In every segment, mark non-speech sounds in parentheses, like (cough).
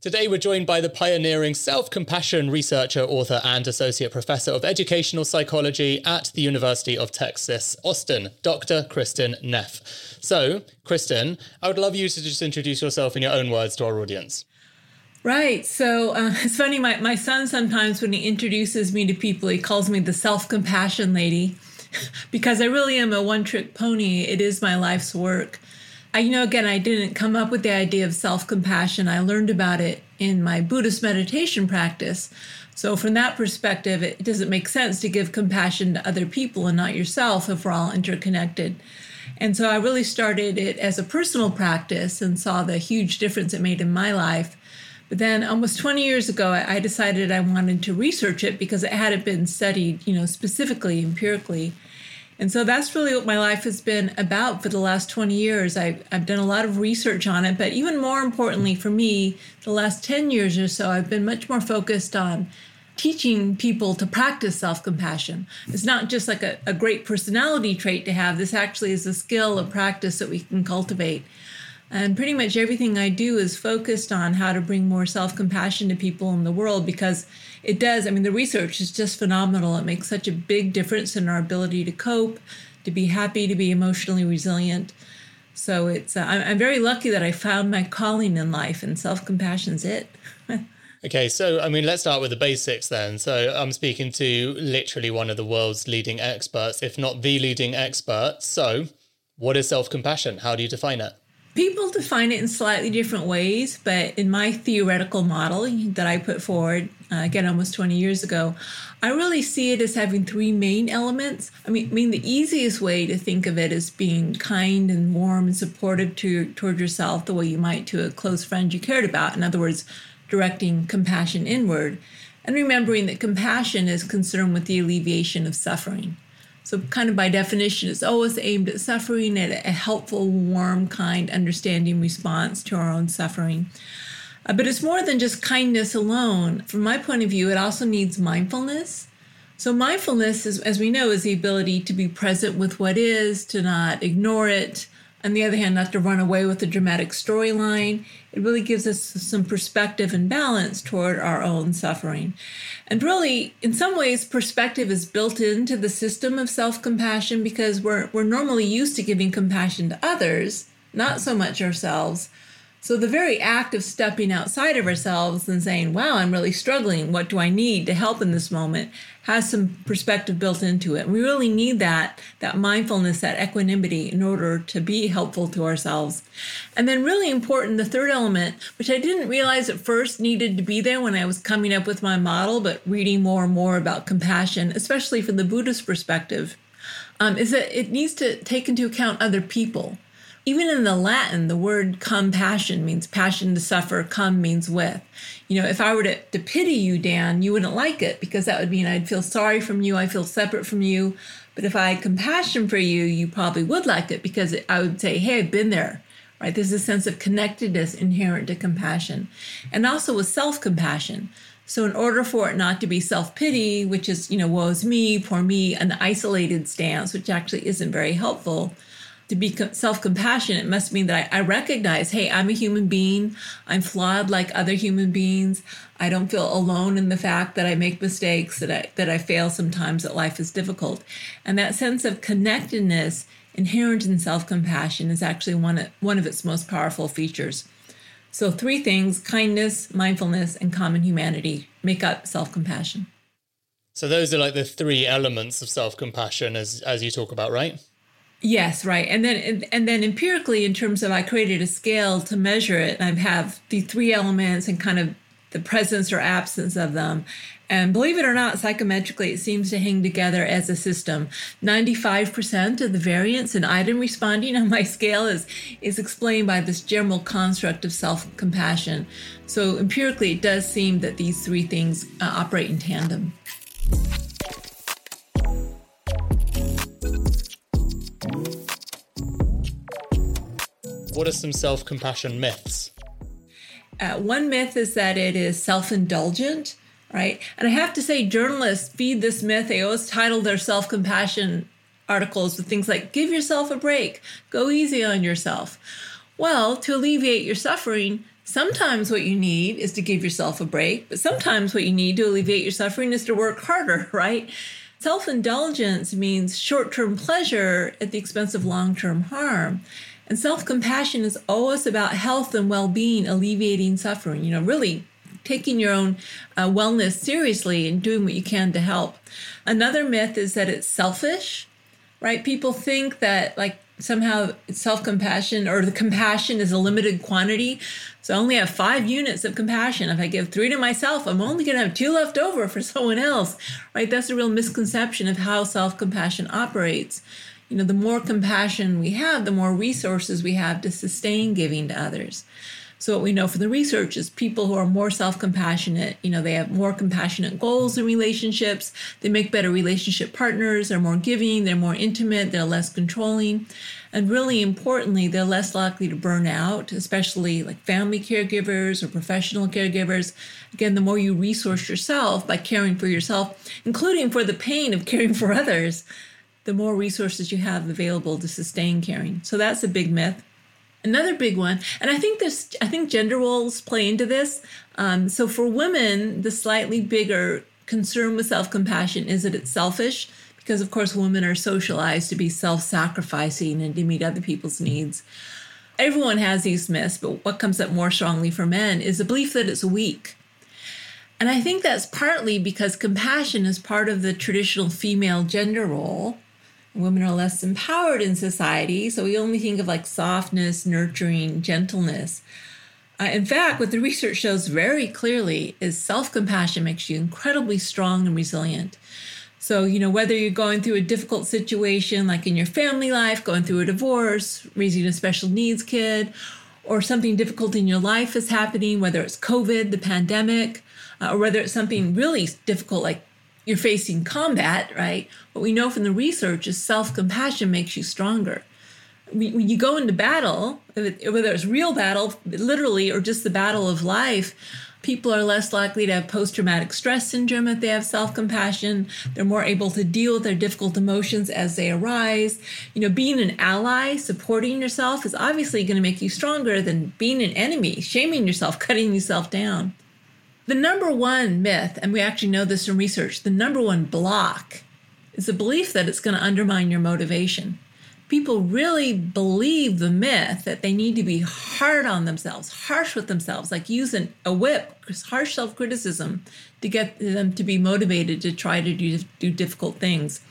Today, we're joined by the pioneering self compassion researcher, author, and associate professor of educational psychology at the University of Texas, Austin, Dr. Kristin Neff. So, Kristin, I would love you to just introduce yourself in your own words to our audience. Right. So uh, (laughs) it's funny, my, my son sometimes, when he introduces me to people, he calls me the self compassion lady (laughs) because I really am a one trick pony. It is my life's work. I, you know, again, I didn't come up with the idea of self compassion. I learned about it in my Buddhist meditation practice. So, from that perspective, it doesn't make sense to give compassion to other people and not yourself if we're all interconnected. And so, I really started it as a personal practice and saw the huge difference it made in my life. But then, almost 20 years ago, I decided I wanted to research it because it hadn't been studied, you know, specifically empirically. And so that's really what my life has been about for the last 20 years. I've, I've done a lot of research on it, but even more importantly for me, the last 10 years or so, I've been much more focused on teaching people to practice self compassion. It's not just like a, a great personality trait to have, this actually is a skill, a practice that we can cultivate. And pretty much everything I do is focused on how to bring more self compassion to people in the world because it does. I mean, the research is just phenomenal. It makes such a big difference in our ability to cope, to be happy, to be emotionally resilient. So it's, uh, I'm, very lucky that I found my calling in life, and self compassion's it. (laughs) Okay, so I mean, let's start with the basics then. So I'm speaking to literally one of the world's leading experts, if not the leading expert. So, what is self compassion? How do you define it? People define it in slightly different ways, but in my theoretical model that I put forward, uh, again, almost 20 years ago, I really see it as having three main elements. I mean, I mean, the easiest way to think of it is being kind and warm and supportive to toward yourself, the way you might to a close friend you cared about. In other words, directing compassion inward, and remembering that compassion is concerned with the alleviation of suffering. So, kind of by definition, it's always aimed at suffering, at a helpful, warm, kind, understanding response to our own suffering. Uh, but it's more than just kindness alone. From my point of view, it also needs mindfulness. So, mindfulness, is, as we know, is the ability to be present with what is, to not ignore it. On the other hand, not to run away with the dramatic storyline. It really gives us some perspective and balance toward our own suffering. And really, in some ways, perspective is built into the system of self compassion because we're, we're normally used to giving compassion to others, not so much ourselves. So the very act of stepping outside of ourselves and saying, wow, I'm really struggling. What do I need to help in this moment? has some perspective built into it. We really need that, that mindfulness, that equanimity in order to be helpful to ourselves. And then really important, the third element, which I didn't realize at first needed to be there when I was coming up with my model, but reading more and more about compassion, especially from the Buddhist perspective, um, is that it needs to take into account other people even in the Latin, the word compassion means passion to suffer, come means with. You know, if I were to, to pity you, Dan, you wouldn't like it because that would mean I'd feel sorry from you, I feel separate from you. But if I had compassion for you, you probably would like it because I would say, hey, I've been there, right? There's a sense of connectedness inherent to compassion and also with self compassion. So, in order for it not to be self pity, which is, you know, woe is me, poor me, an isolated stance, which actually isn't very helpful, to be self compassionate must mean that I, I, recognize, hey, I'm a human being. I'm flawed like other human beings. I don't feel alone in the fact that I make mistakes, that I, that I fail sometimes, that life is difficult. And that sense of connectedness inherent in self compassion is actually one of, one of its most powerful features. So, three things kindness, mindfulness, and common humanity make up self compassion. So, those are like the three elements of self compassion as, as you talk about, right? Yes, right. And then and then empirically in terms of I created a scale to measure it. and I have the three elements and kind of the presence or absence of them. And believe it or not, psychometrically, it seems to hang together as a system. 95% of the variance in item responding on my (laughs) scale is, is explained by this general construct of self compassion. So, empirically, it does seem that these three things uh, operate in tandem. What are some self compassion myths? Uh, one myth is that it is self indulgent right? And I have to say, journalists feed this myth. They always title their self compassion articles with things like, give yourself a break, go easy on yourself. Well, to alleviate your suffering, sometimes what you need is to give yourself a break, but sometimes what you need to alleviate your suffering is to work harder, (laughs) right? Self indulgence means short term pleasure at the expense of long term harm. And self compassion is always about health and well being, alleviating suffering, you know, really taking your own uh, wellness seriously and doing what you can to help. Another myth is that it's selfish, right? People think that like somehow self compassion or the compassion is a limited quantity. So I only have five units of compassion. If I give three to myself, I'm only going to have two left over for (laughs) someone else, right? That's a real misconception of how self compassion operates. You know, the more compassion we have, the more resources we have to sustain giving to others. So what we know from the research is people who are more self-compassionate, you know, they have more compassionate goals in relationships, they make better relationship partners, they're more giving, they're more intimate, they're less controlling. And really importantly, they're less likely to burn out, especially like family caregivers or professional caregivers. Again, the more you resource yourself by caring for yourself, including for the pain of caring for others, the more resources you have available to sustain caring. So that's a big myth. Another big one, and I think this, I think gender roles play into this. Um, so for women, the slightly bigger concern with self compassion is that it's selfish, because of course women are socialized to be self sacrificing and to meet other people's needs. Everyone has these myths, but what comes up more strongly for men is the belief that it's weak. And I think that's partly because compassion is part of the traditional female gender role women are less empowered in society. So we only think of like softness, nurturing, gentleness. Uh, in fact, what the research shows very clearly is self compassion makes you incredibly strong and resilient. So, you know, whether you're going through a difficult situation, like in your family life, going through a divorce, raising a special needs kid, or something difficult in your life is happening, whether it's COVID, the pandemic, uh, or whether it's something really difficult like you're facing combat, right? What we know from the research is self compassion makes you stronger. When you go into battle, whether it's real battle, literally, or just the battle of life, people are less likely to have post traumatic stress syndrome if they have self compassion. They're more able to deal with their difficult emotions as they arise. You know, being an ally, supporting yourself is obviously going to make you stronger than being an enemy, shaming yourself, (laughs) cutting yourself down. The number one myth, and we actually know this from research, the number one block is the belief that it's going to undermine your motivation. People really believe the myth that they need to be hard on themselves, harsh with themselves, like using a whip, harsh self criticism to get them to be motivated to try to do, do difficult things.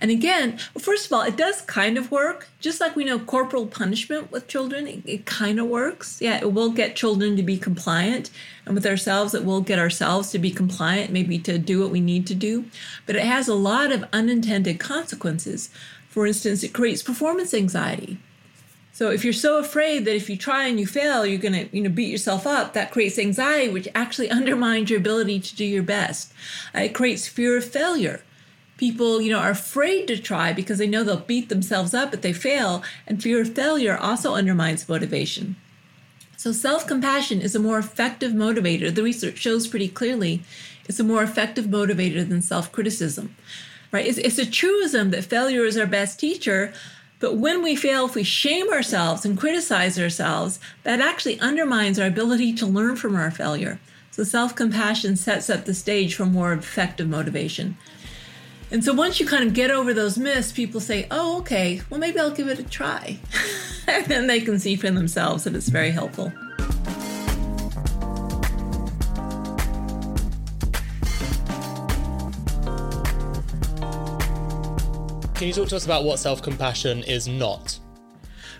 And again, first of all, it does kind of work. Just like we know corporal punishment with children, it, it kind of works. Yeah, it will get children to be compliant. And with ourselves, it will get ourselves to be compliant, maybe to do what we need to do. But it has a lot of unintended consequences. For instance, it creates performance anxiety. So if you're so afraid that if you try and you fail, you're going to, you know, beat yourself up, that creates anxiety, which actually (laughs) undermines your ability to do your best. Uh, it creates fear of failure people you know are afraid to try because they know they'll beat themselves up if they fail and fear of failure also undermines motivation so self-compassion is a more effective motivator the research shows pretty clearly it's a more effective motivator than self-criticism right it's, it's a truism that failure is our best teacher but when we fail, if we shame ourselves and criticize ourselves, that actually undermines our ability to learn from our failure. So self compassion sets up the stage for more effective motivation. And so once you kind of get over those myths, people say, oh, okay, well, maybe I'll give it a try. (laughs) and then they can see for themselves that it's very helpful. Can you talk to us about what self compassion is not?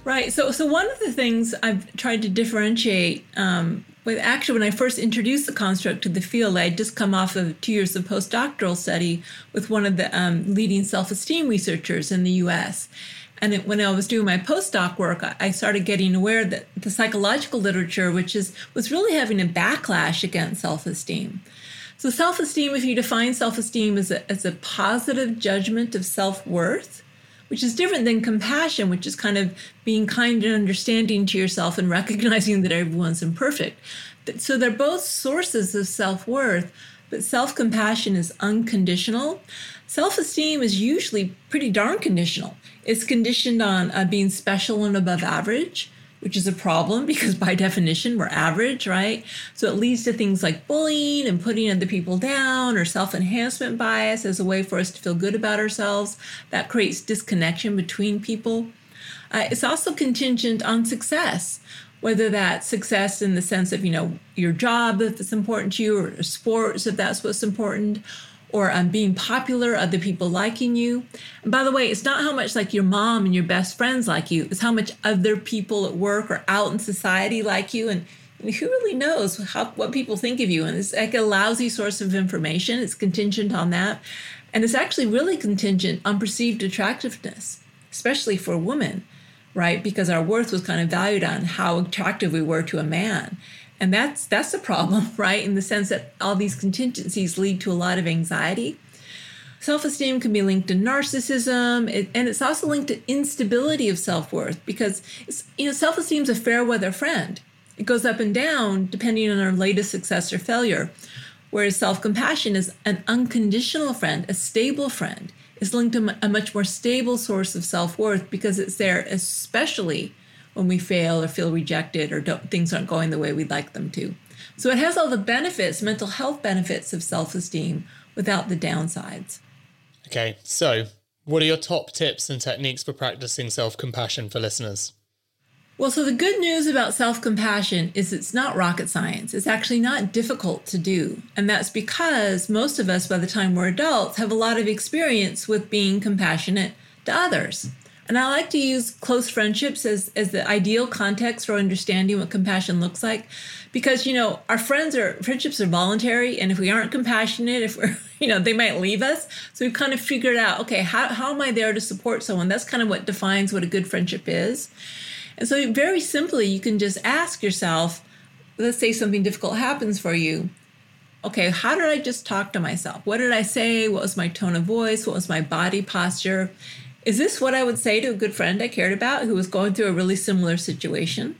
Right. So, so one of the things I've tried to differentiate um, But actually, when I first introduced the construct to the field, I had just come off of two years of postdoctoral study with one of the um, leading self esteem researchers in the US. And it, when I was doing my postdoc work, I started getting aware that the psychological literature, which is was really having a backlash against self-esteem. So self-esteem, if you define self-esteem as a, as a positive judgment of self-worth, which is different than compassion, which is kind of being kind and understanding to yourself and (laughs) recognizing that everyone's imperfect. So they're both sources of self-worth, but self-compassion is unconditional. Self-esteem is usually pretty darn conditional. It's conditioned on uh, being special and above average, which is a problem because by definition we're average, right? So it leads to things like bullying and putting other people down or self enhancement bias as a way for us to feel good about ourselves. That creates disconnection between people. Uh, it's also contingent on success whether that's success in the sense of you know your job if it's important to you or sports if that's what's important or um, being popular, other people liking you. And by the way, it's not how much like your mom and your best friends like you, it's how much other people at work or out in society like you. And, who really knows how, what people think of you? And it's like a lousy source of information. It's contingent on that. And it's actually really contingent on perceived attractiveness, especially for women, right? Because our worth was kind of valued on how attractive we were to a man and that's that's a problem (laughs) right? In the sense that all these contingencies lead to a lot of anxiety. Self-esteem can be linked to narcissism. It, and it's also linked to instability of self-worth because you know self-esteem is a fair weather friend. It goes up and down depending on our latest success or failure. Whereas self-compassion is an unconditional friend a stable friend. Is linked to a much more stable source of self-worth because it's there especially when we fail or feel rejected or things aren't going the way we'd like them to. So it has all the benefits, mental health benefits of self esteem without the downsides. Okay, so what are your top tips and techniques for practicing self compassion for listeners? Well, so the good news about self compassion is it's not rocket science. It's actually not difficult to do. And that's because most of us, by the time we're adults, have a lot of experience with being compassionate to others. And I like to use close friendships as, as the ideal context for understanding what compassion looks like. Because, you know, our friends are friendships are voluntary. And if we aren't compassionate, if we're, (laughs) you know, they might leave us. So we've kind of figured out, okay, how, how am I there to support someone? That's kind of what defines what a good friendship is. And so very simply, you can just ask yourself, let's say something difficult happens for you. Okay, how did I just talk to myself? What did I say? What was my tone of voice? What was my body posture? Is this what I would say to a good friend I cared about who was going through a really similar situation?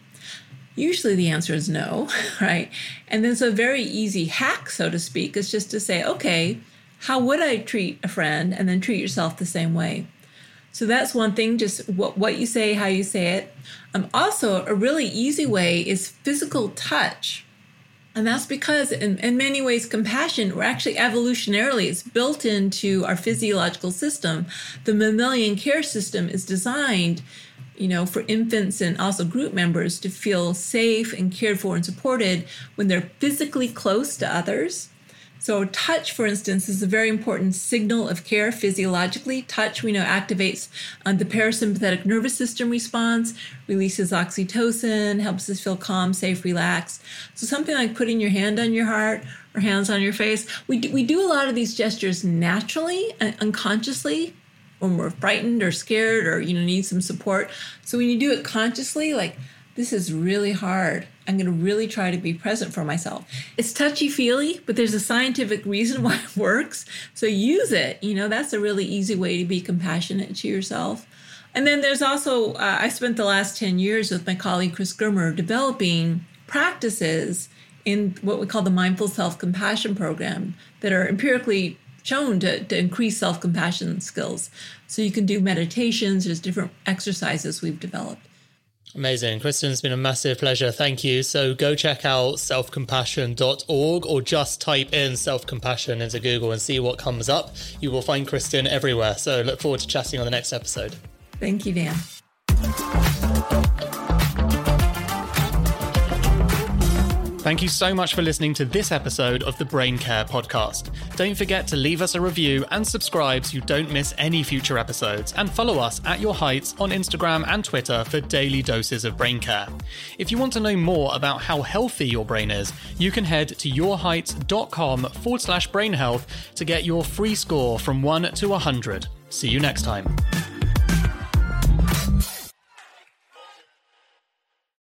Usually the answer is no, (laughs) right? And then so a very easy hack, so to speak, is just to say, okay, how would I treat a friend? And then treat yourself the same way. So that's one thing, just what, what you say, how you say it. Um, also, a really easy way is physical touch. And that's because, in, in many ways, compassion, or actually evolutionarily, it's built into our physiological system. The mammalian care system is designed, you know, for infants and also group members to feel safe and cared for and supported when they're physically close to others so, touch, for instance, is a very important signal of care physiologically. Touch, we know, activates uh, the parasympathetic nervous system response, releases oxytocin, helps us feel calm, safe, relaxed. So, something like putting your hand on your heart or hands on your face. We do, we do a lot of these gestures naturally and unconsciously when we're frightened or scared or you know need some support. So, when you do it consciously, like this is really hard. I'm going to really try to be present for myself. It's touchy feely, but there's a scientific reason (laughs) why it works. So use it. You know, that's a really easy way to be compassionate to yourself. And then there's also, uh, I spent the last 10 years with my colleague Chris Germer developing practices in what we call the mindful self compassion program that are empirically shown to, to increase self compassion skills. So you can do meditations, there's different exercises we've developed. Amazing. Kristin, it's been a massive pleasure. Thank you. So go check out selfcompassion.org or just type in self compassion into Google and see what comes up. You will find Kristin everywhere. So look forward to chatting on the next episode. Thank you, Dan. Thank you so much for listening to this episode of the Brain Care Podcast. Don't forget to leave us a review and subscribe so you don't miss any future episodes, and follow us at Your Heights on Instagram and Twitter for daily doses of brain care. If you want to know more about how healthy your brain is, you can head to yourheights.com forward slash brain health to get your free score from 1 to 100. See you next time.